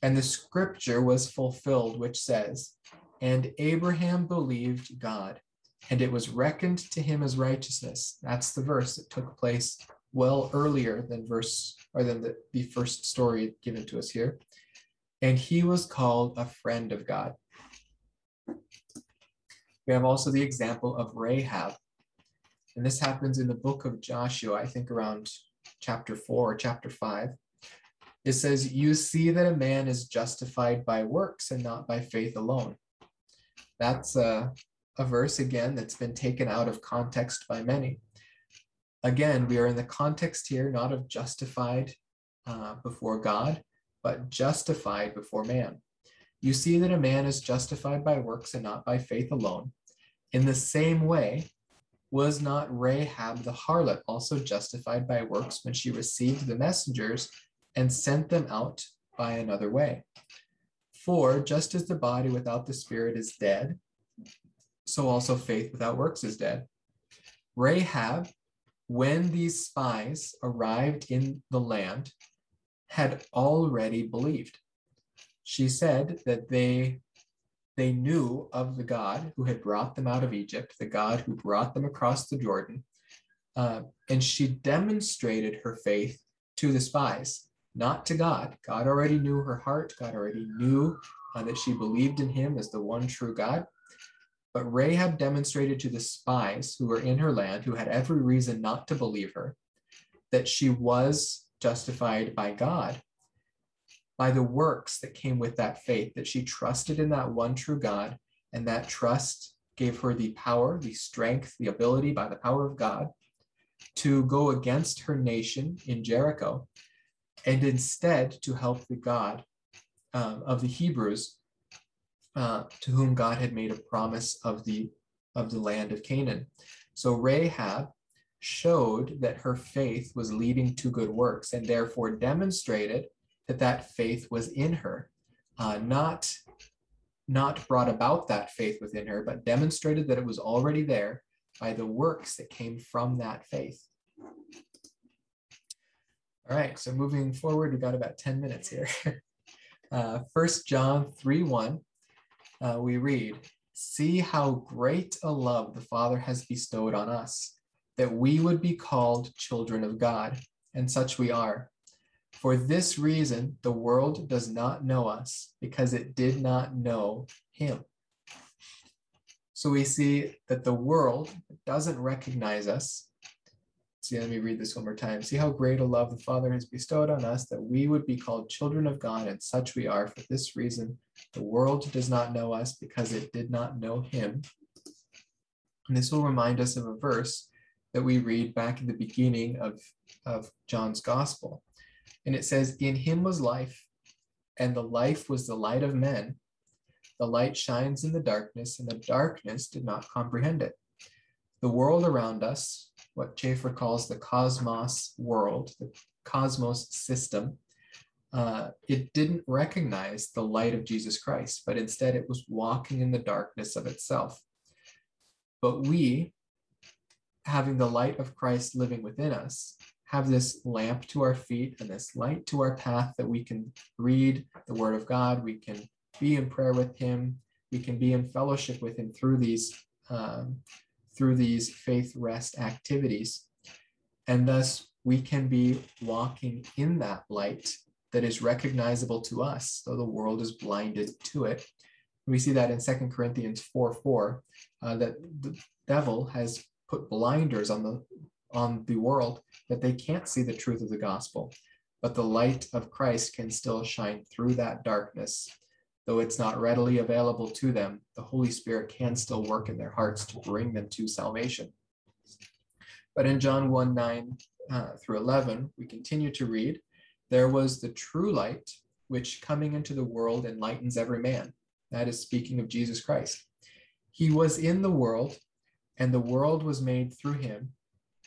And the scripture was fulfilled, which says, And Abraham believed God, and it was reckoned to him as righteousness. That's the verse that took place well earlier than verse or than the, the first story given to us here. And he was called a friend of God. We have also the example of Rahab. And this happens in the book of Joshua, I think around chapter four or chapter five. It says, You see that a man is justified by works and not by faith alone. That's uh, a verse again that's been taken out of context by many. Again, we are in the context here not of justified uh, before God, but justified before man. You see that a man is justified by works and not by faith alone. In the same way, was not Rahab the harlot also justified by works when she received the messengers and sent them out by another way? For just as the body without the spirit is dead, so also faith without works is dead. Rahab, when these spies arrived in the land, had already believed. She said that they they knew of the God who had brought them out of Egypt, the God who brought them across the Jordan, uh, and she demonstrated her faith to the spies, not to God. God already knew her heart. God already knew uh, that she believed in him as the one true God. But Rahab demonstrated to the spies who were in her land, who had every reason not to believe her, that she was justified by God by the works that came with that faith, that she trusted in that one true God, and that trust gave her the power, the strength, the ability by the power of God to go against her nation in Jericho, and instead to help the God um, of the Hebrews, uh, to whom God had made a promise of the of the land of Canaan. So Rahab showed that her faith was leading to good works, and therefore demonstrated that that faith was in her, uh, not not brought about that faith within her, but demonstrated that it was already there by the works that came from that faith. All right, so moving forward, we've got about 10 minutes here. Uh, 1 John 3 1, uh, we read, See how great a love the Father has bestowed on us, that we would be called children of God, and such we are. For this reason, the world does not know us because it did not know him. So we see that the world doesn't recognize us. See, let me read this one more time. See how great a love the Father has bestowed on us that we would be called children of God, and such we are. For this reason, the world does not know us because it did not know him. And this will remind us of a verse that we read back in the beginning of, of John's Gospel. And it says, In him was life, and the life was the light of men. The light shines in the darkness, and the darkness did not comprehend it. The world around us, what Chafer calls the cosmos world, the cosmos system, uh, it didn't recognize the light of Jesus Christ, but instead it was walking in the darkness of itself. But we, having the light of Christ living within us, have this lamp to our feet and this light to our path that we can read the word of God, we can be in prayer with him, we can be in fellowship with him through these um, through these faith rest activities. And thus we can be walking in that light that is recognizable to us, though the world is blinded to it. We see that in Second Corinthians 4 4, uh, that the devil has put blinders on the on the world that they can't see the truth of the gospel, but the light of Christ can still shine through that darkness. Though it's not readily available to them, the Holy Spirit can still work in their hearts to bring them to salvation. But in John 1 9 uh, through 11, we continue to read, There was the true light, which coming into the world enlightens every man. That is speaking of Jesus Christ. He was in the world, and the world was made through him,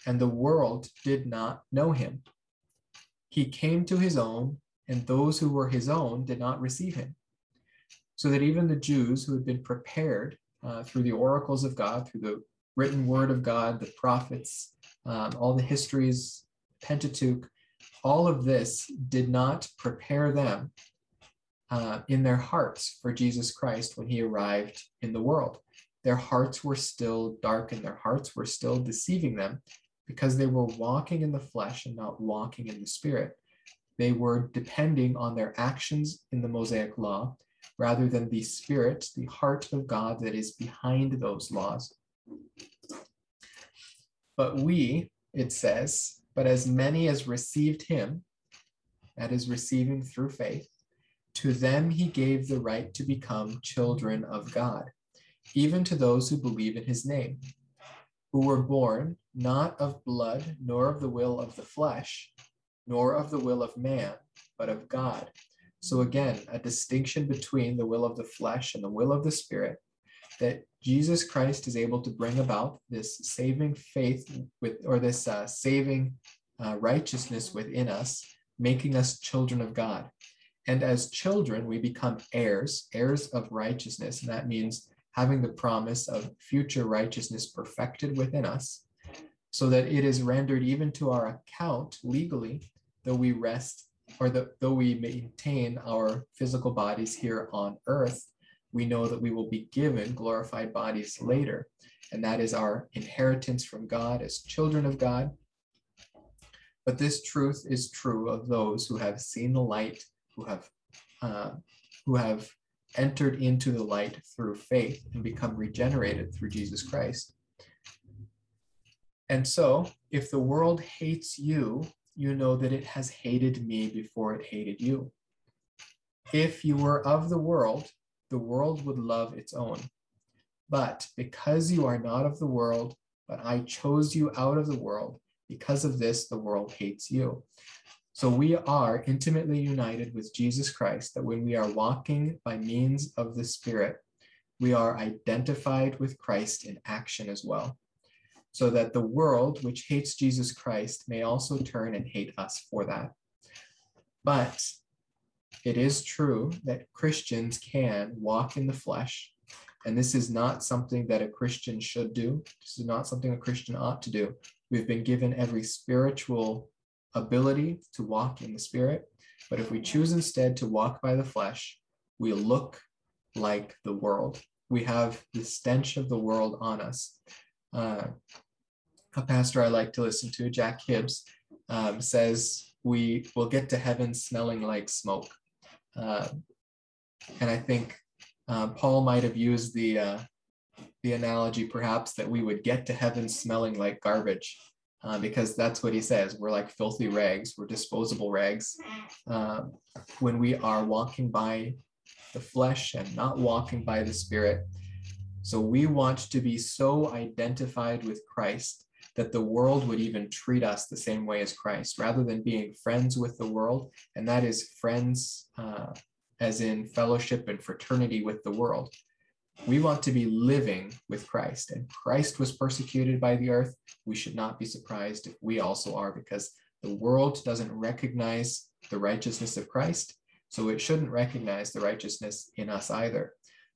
and the world did not know him. He came to his own, and those who were his own did not receive him. So that even the Jews who had been prepared uh, through the oracles of God, through the written word of God, the prophets, um, all the histories, Pentateuch, all of this did not prepare them uh, in their hearts for Jesus Christ when he arrived in the world. Their hearts were still dark and their hearts were still deceiving them because they were walking in the flesh and not walking in the spirit. They were depending on their actions in the Mosaic law rather than the spirit, the heart of God that is behind those laws. But we, it says, but as many as received him, that is receiving through faith, to them he gave the right to become children of God, even to those who believe in his name who were born not of blood, nor of the will of the flesh, nor of the will of man, but of God. So again, a distinction between the will of the flesh and the will of the spirit, that Jesus Christ is able to bring about this saving faith with, or this uh, saving uh, righteousness within us, making us children of God. And as children, we become heirs, heirs of righteousness. And that means having the promise of future righteousness perfected within us. So that it is rendered even to our account legally, though we rest or the, though we maintain our physical bodies here on earth, we know that we will be given glorified bodies later. And that is our inheritance from God as children of God. But this truth is true of those who have seen the light, who have uh, who have entered into the light through faith and become regenerated through Jesus Christ. And so, if the world hates you, you know that it has hated me before it hated you. If you were of the world, the world would love its own. But because you are not of the world, but I chose you out of the world, because of this, the world hates you. So we are intimately united with Jesus Christ, that when we are walking by means of the Spirit, we are identified with Christ in action as well, so that the world, which hates Jesus Christ, may also turn and hate us for that. But it is true that Christians can walk in the flesh, and this is not something that a Christian should do. This is not something a Christian ought to do. We've been given every spiritual ability to walk in the spirit. But if we choose instead to walk by the flesh, we look like the world. We have the stench of the world on us. Uh, a pastor I like to listen to, Jack Hibbs, um, says we will get to heaven smelling like smoke. Uh, and I think uh, Paul might have used the uh, the analogy perhaps that we would get to heaven smelling like garbage uh, because that's what he says. We're like filthy rags, we're disposable rags. Uh, when we are walking by the flesh and not walking by the spirit. So we want to be so identified with Christ that the world would even treat us the same way as Christ, rather than being friends with the world. And that is friends, uh, as in fellowship and fraternity with the world. We want to be living with Christ, and Christ was persecuted by the earth. We should not be surprised if we also are, because the world doesn't recognize the righteousness of Christ, so it shouldn't recognize the righteousness in us either.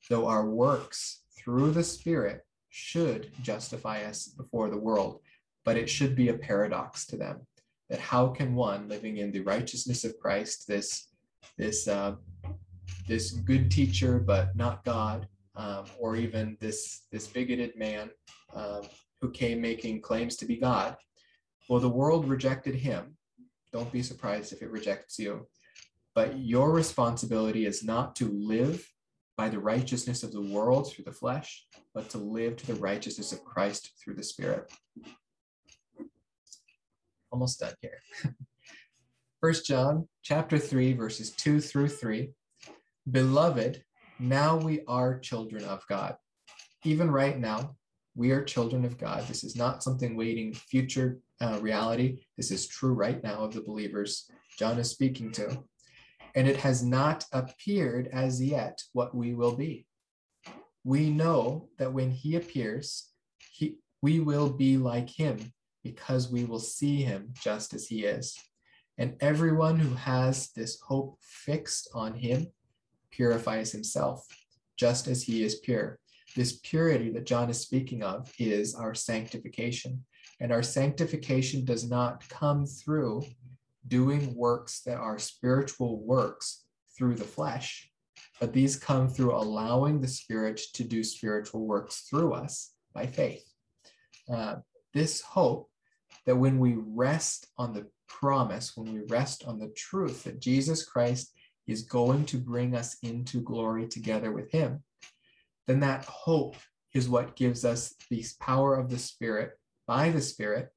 Though our works through the Spirit should justify us before the world, but it should be a paradox to them that how can one living in the righteousness of Christ, this this uh, this good teacher but not God, um, or even this this bigoted man um, who came making claims to be God. Well, the world rejected him. Don't be surprised if it rejects you. But your responsibility is not to live by the righteousness of the world through the flesh, but to live to the righteousness of Christ through the Spirit. Almost done here. First John chapter 3 verses 2 through 3. Beloved, now we are children of God. Even right now, we are children of God. This is not something waiting future uh, reality. This is true right now of the believers John is speaking to. And it has not appeared as yet what we will be. We know that when he appears, he, we will be like him because we will see him just as he is. And everyone who has this hope fixed on him purifies himself, just as he is pure. This purity that John is speaking of is our sanctification. And our sanctification does not come through doing works that are spiritual works through the flesh, but these come through allowing the Spirit to do spiritual works through us by faith. Uh, this hope that when we rest on the promise, when we rest on the truth that Jesus Christ is going to bring us into glory together with him, then that hope is what gives us the power of the Spirit by the Spirit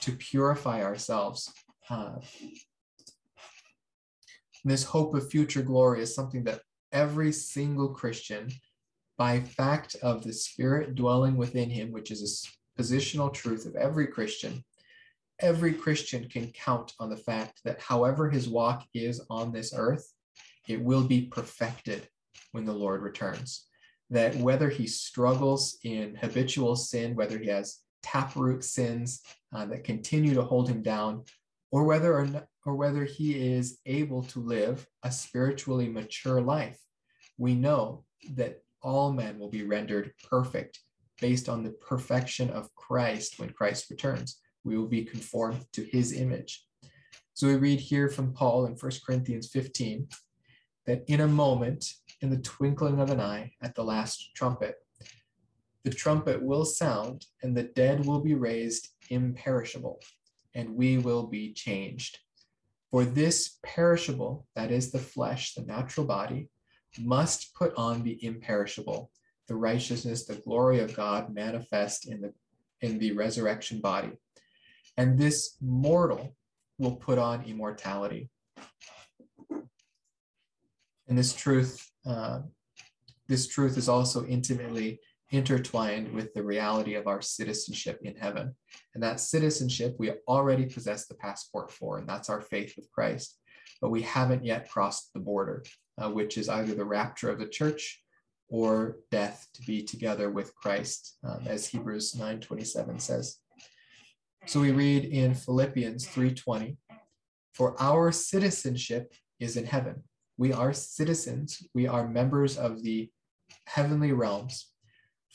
to purify ourselves. Uh, this hope of future glory is something that every single Christian, by fact of the Spirit dwelling within him, which is a positional truth of every Christian, every Christian can count on the fact that however his walk is on this earth, it will be perfected when the Lord returns. That whether he struggles in habitual sin, whether he has taproot sins uh, that continue to hold him down, or whether or, not, or whether he is able to live a spiritually mature life, we know that all men will be rendered perfect based on the perfection of Christ when Christ returns. We will be conformed to his image. So we read here from Paul in 1 Corinthians 15 that in a moment, in the twinkling of an eye, at the last trumpet, the trumpet will sound, and the dead will be raised imperishable, and we will be changed. For this perishable, that is the flesh, the natural body, must put on the imperishable, the righteousness, the glory of God manifest in the in the resurrection body. And this mortal will put on immortality. And this truth, uh, this truth is also intimately intertwined with the reality of our citizenship in heaven. And that citizenship we already possess the passport for, and that's our faith with Christ. But we haven't yet crossed the border, uh, which is either the rapture of the church or death to be together with Christ, um, as Hebrews 9:27 says. So we read in Philippians 3:20, "For our citizenship is in heaven. We are citizens, we are members of the heavenly realms,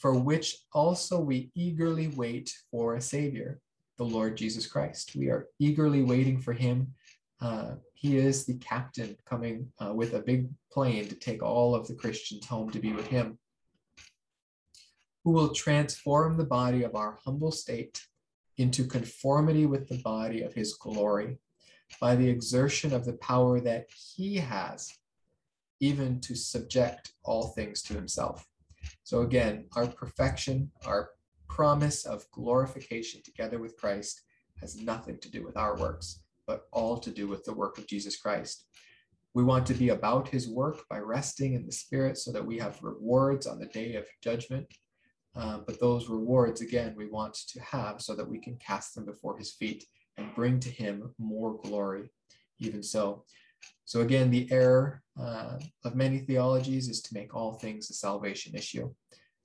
for which also we eagerly wait for a Savior, the Lord Jesus Christ. We are eagerly waiting for him. Uh, he is the captain coming uh, with a big plane to take all of the Christians home to be with him, who will transform the body of our humble state into conformity with the body of his glory by the exertion of the power that he has, even to subject all things to himself. So again, our perfection, our promise of glorification together with Christ has nothing to do with our works, but all to do with the work of Jesus Christ. We want to be about his work by resting in the Spirit so that we have rewards on the day of judgment. Uh, but those rewards, again, we want to have so that we can cast them before his feet and bring to him more glory. Even so, so again, the error uh, of many theologies is to make all things a salvation issue.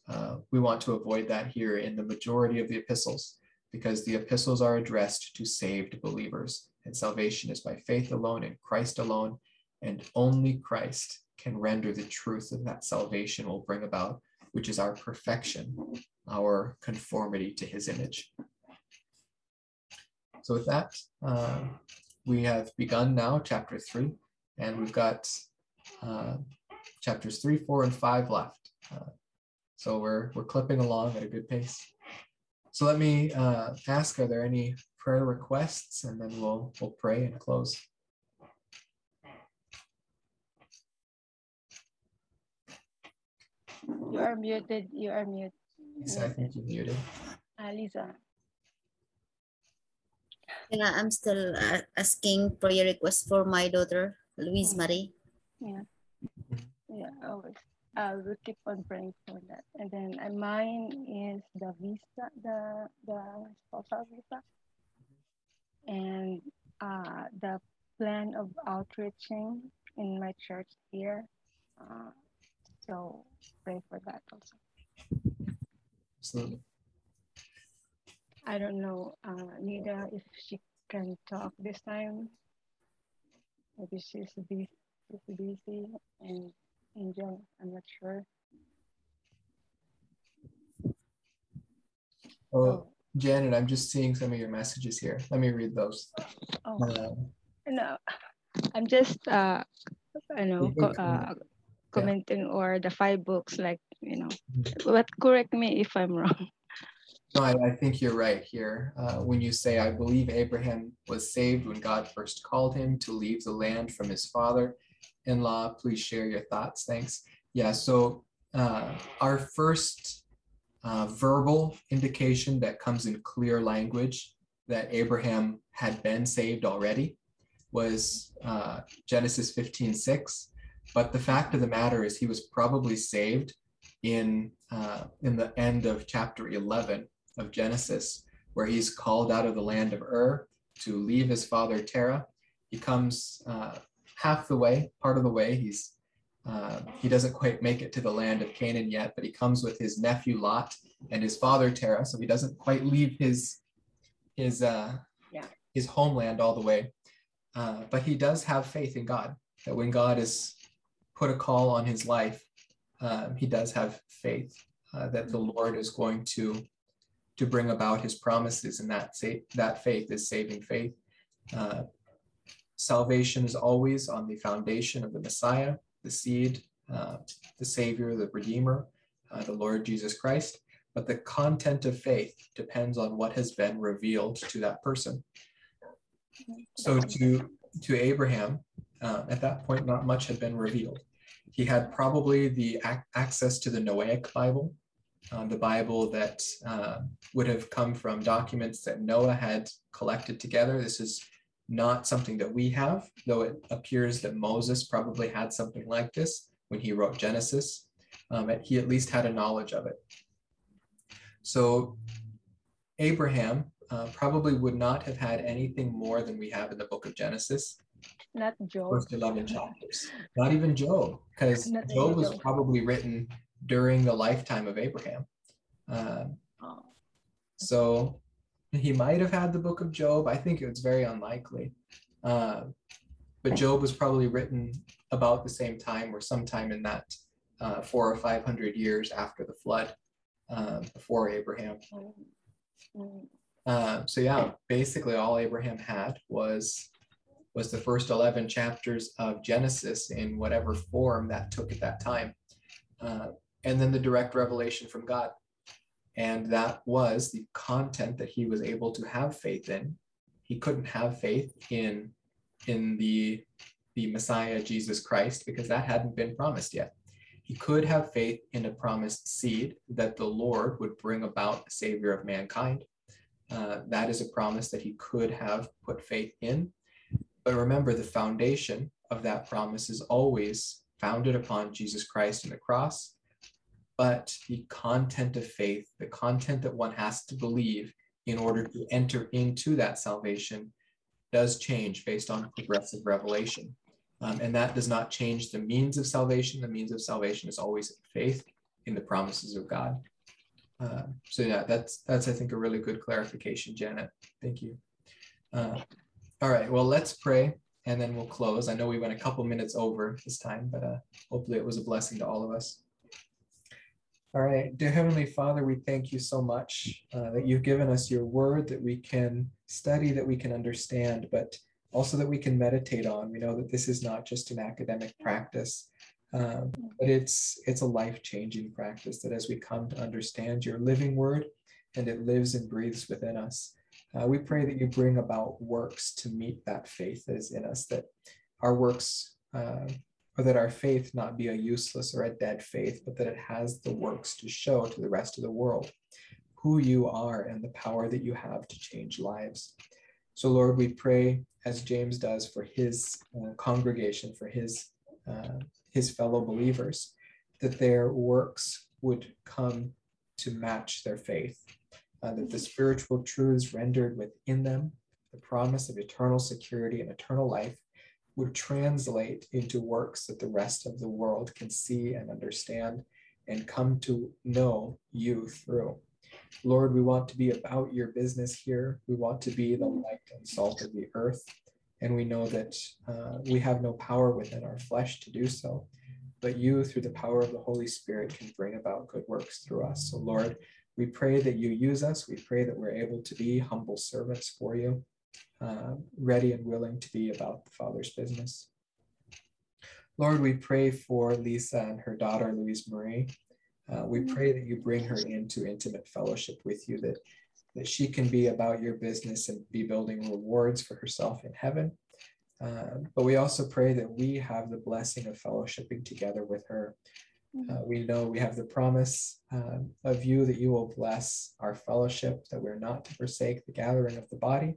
Uh, we want to avoid that here in the majority of the epistles because the epistles are addressed to saved believers and salvation is by faith alone in Christ alone and only Christ can render the truth of that salvation will bring about, which is our perfection, our conformity to his image. So with that, uh, we have begun now chapter three, and we've got uh, chapters three, four, and five left. Uh, so we're we're clipping along at a good pace. So let me uh, ask: Are there any prayer requests? And then we'll we'll pray and close. You are muted. You are muted. Lisa, I think you're muted. Uh, Lisa. Yeah, I'm still uh, asking prayer request for my daughter, Louise. Marie. Yeah. Yeah, always. I will keep on praying for that. And then uh, mine is the visa, the the spousal visa, and uh, the plan of outreaching in my church here. Uh, so pray for that also. Absolutely. I don't know, uh, Nida, if she can talk this time. Maybe she's busy, she's busy, and Angel, I'm not sure. Oh, Janet, I'm just seeing some of your messages here. Let me read those. Oh, Um, no, I'm just, uh, I know, uh, comment. commenting or the five books, like, you know, Mhm. but correct me if I'm wrong. No, I, I think you're right here. Uh, when you say, I believe Abraham was saved when God first called him to leave the land from his father in law. Please share your thoughts. Thanks. Yeah, so uh, our first uh, verbal indication that comes in clear language that Abraham had been saved already was uh, Genesis 15 6. But the fact of the matter is, he was probably saved in, uh, in the end of chapter 11 of Genesis, where he's called out of the land of Ur to leave his father Terah. He comes uh, half the way, part of the way. He's uh, he doesn't quite make it to the land of Canaan yet, but he comes with his nephew Lot and his father Terah, so he doesn't quite leave his his uh, Yeah. his homeland all the way. Uh, but he does have faith in God that when God has put a call on his life, um, he does have faith uh, that the Lord is going to to bring about His promises, and that sa- that faith is saving faith. Uh, salvation is always on the foundation of the Messiah, the seed, uh, the Savior, the Redeemer, uh, the Lord Jesus Christ. But the content of faith depends on what has been revealed to that person. So to to Abraham, uh, at that point, not much had been revealed. He had probably the ac- access to the Noahic Bible, uh, the Bible that uh, would have come from documents that Noah had collected together. This is not something that we have, though it appears that Moses probably had something like this when he wrote Genesis. Um, he at least had a knowledge of it. So Abraham uh, probably would not have had anything more than we have in the book of Genesis, Not Job. first 11 chapters. Not even Job, because Job was Job. probably written during the lifetime of Abraham. Um, Oh, so he might have had the book of Job. I think it's very unlikely. Uh, but Job was probably written about the same time or sometime in that uh, four or 500 years after the flood, uh, before Abraham. mm, mm. Uh, so yeah, basically all Abraham had was was the first 11 chapters of Genesis in whatever form that took at that time. Uh, and then the direct revelation from God. And that was the content that he was able to have faith in. He couldn't have faith in in the the Messiah Jesus Christ because that hadn't been promised yet. He could have faith in a promised seed that the Lord would bring about a savior of mankind. Uh, that is a promise that he could have put faith in. But remember, the foundation of that promise is always founded upon Jesus Christ and the cross. But the content of faith, the content that one has to believe in order to enter into that salvation, does change based on progressive revelation. Um, and that does not change the means of salvation. The means of salvation is always faith in the promises of God. Uh, so yeah, that's that's I think a really good clarification, Janet. Thank you. Uh, all right, well let's pray and then we'll close. I know we went a couple minutes over this time, but uh, hopefully it was a blessing to all of us. All right, dear Heavenly Father, we thank you so much uh, that you've given us your word that we can study, that we can understand, but also that we can meditate on. We know that this is not just an academic practice, um, but it's it's a life-changing practice that as we come to understand your living word and it lives and breathes within us, uh, we pray that you bring about works to meet that faith that is in us, that our works uh, or that our faith not be a useless or a dead faith, but that it has the works to show to the rest of the world who you are and the power that you have to change lives. So, Lord, we pray as James does for his uh, congregation, for his uh, his fellow believers, that their works would come to match their faith, uh, that the spiritual truths rendered within them, the promise of eternal security and eternal life, would translate into works that the rest of the world can see and understand and come to know you through. Lord, we want to be about your business here. We want to be the light and salt of the earth. And we know that uh, we have no power within our flesh to do so. But you, through the power of the Holy Spirit, can bring about good works through us. So, Lord, we pray that you use us. We pray that we're able to be humble servants for you, uh, ready and willing to be about the Father's business. Lord, we pray for Lisa and her daughter, Louise Marie. Uh, we pray that you bring her into intimate fellowship with you, that, that she can be about your business and be building rewards for herself in heaven. Uh, but we also pray that we have the blessing of fellowshipping together with her. Uh, we know we have the promise um, of you that you will bless our fellowship, that we're not to forsake the gathering of the body,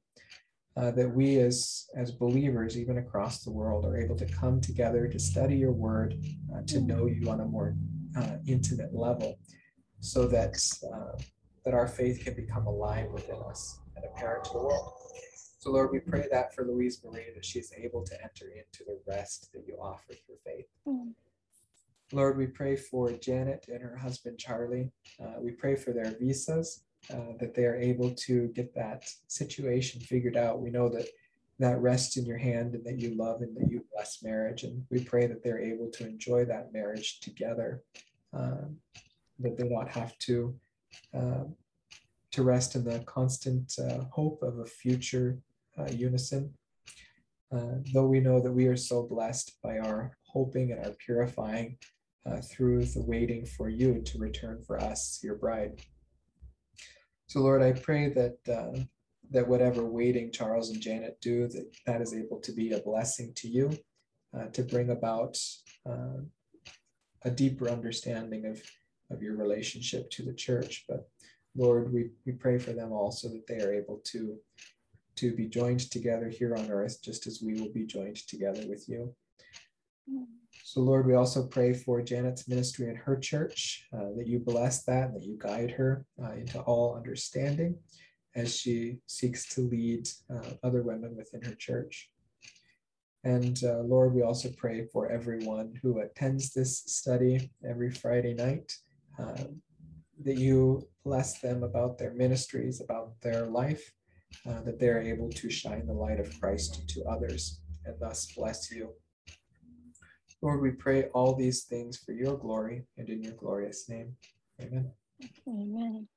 uh, that we as, as believers, even across the world, are able to come together to study your word, uh, to know you on a more uh, intimate level, so that, uh, that our faith can become alive within us and apparent to the world. So, Lord, we pray that for Louise Marie, that she is able to enter into the rest that you offer through faith. Mm. Lord, we pray for Janet and her husband Charlie. Uh, we pray for their visas, uh, that they are able to get that situation figured out. We know that that rests in your hand and that you love and that you bless marriage. And we pray that they're able to enjoy that marriage together um, that they not have to uh, to rest in the constant uh, hope of a future uh, unison. Uh, though we know that we are so blessed by our hoping and our purifying uh, through the waiting for you to return for us, your bride. So, Lord, I pray that uh, that whatever waiting Charles and Janet do, that that is able to be a blessing to you, uh, to bring about uh, a deeper understanding of of your relationship to the church. But Lord, we we pray for them also that they are able to to be joined together here on earth, just as we will be joined together with you. So, Lord, we also pray for Janet's ministry in her church, uh, that you bless that, that you guide her uh, into all understanding as she seeks to lead uh, other women within her church. And uh, Lord, we also pray for everyone who attends this study every Friday night, um, that you bless them about their ministries, about their life, uh, that they're able to shine the light of Christ to others and thus bless you. Lord, we pray all these things for your glory and in your glorious name. Amen. Amen.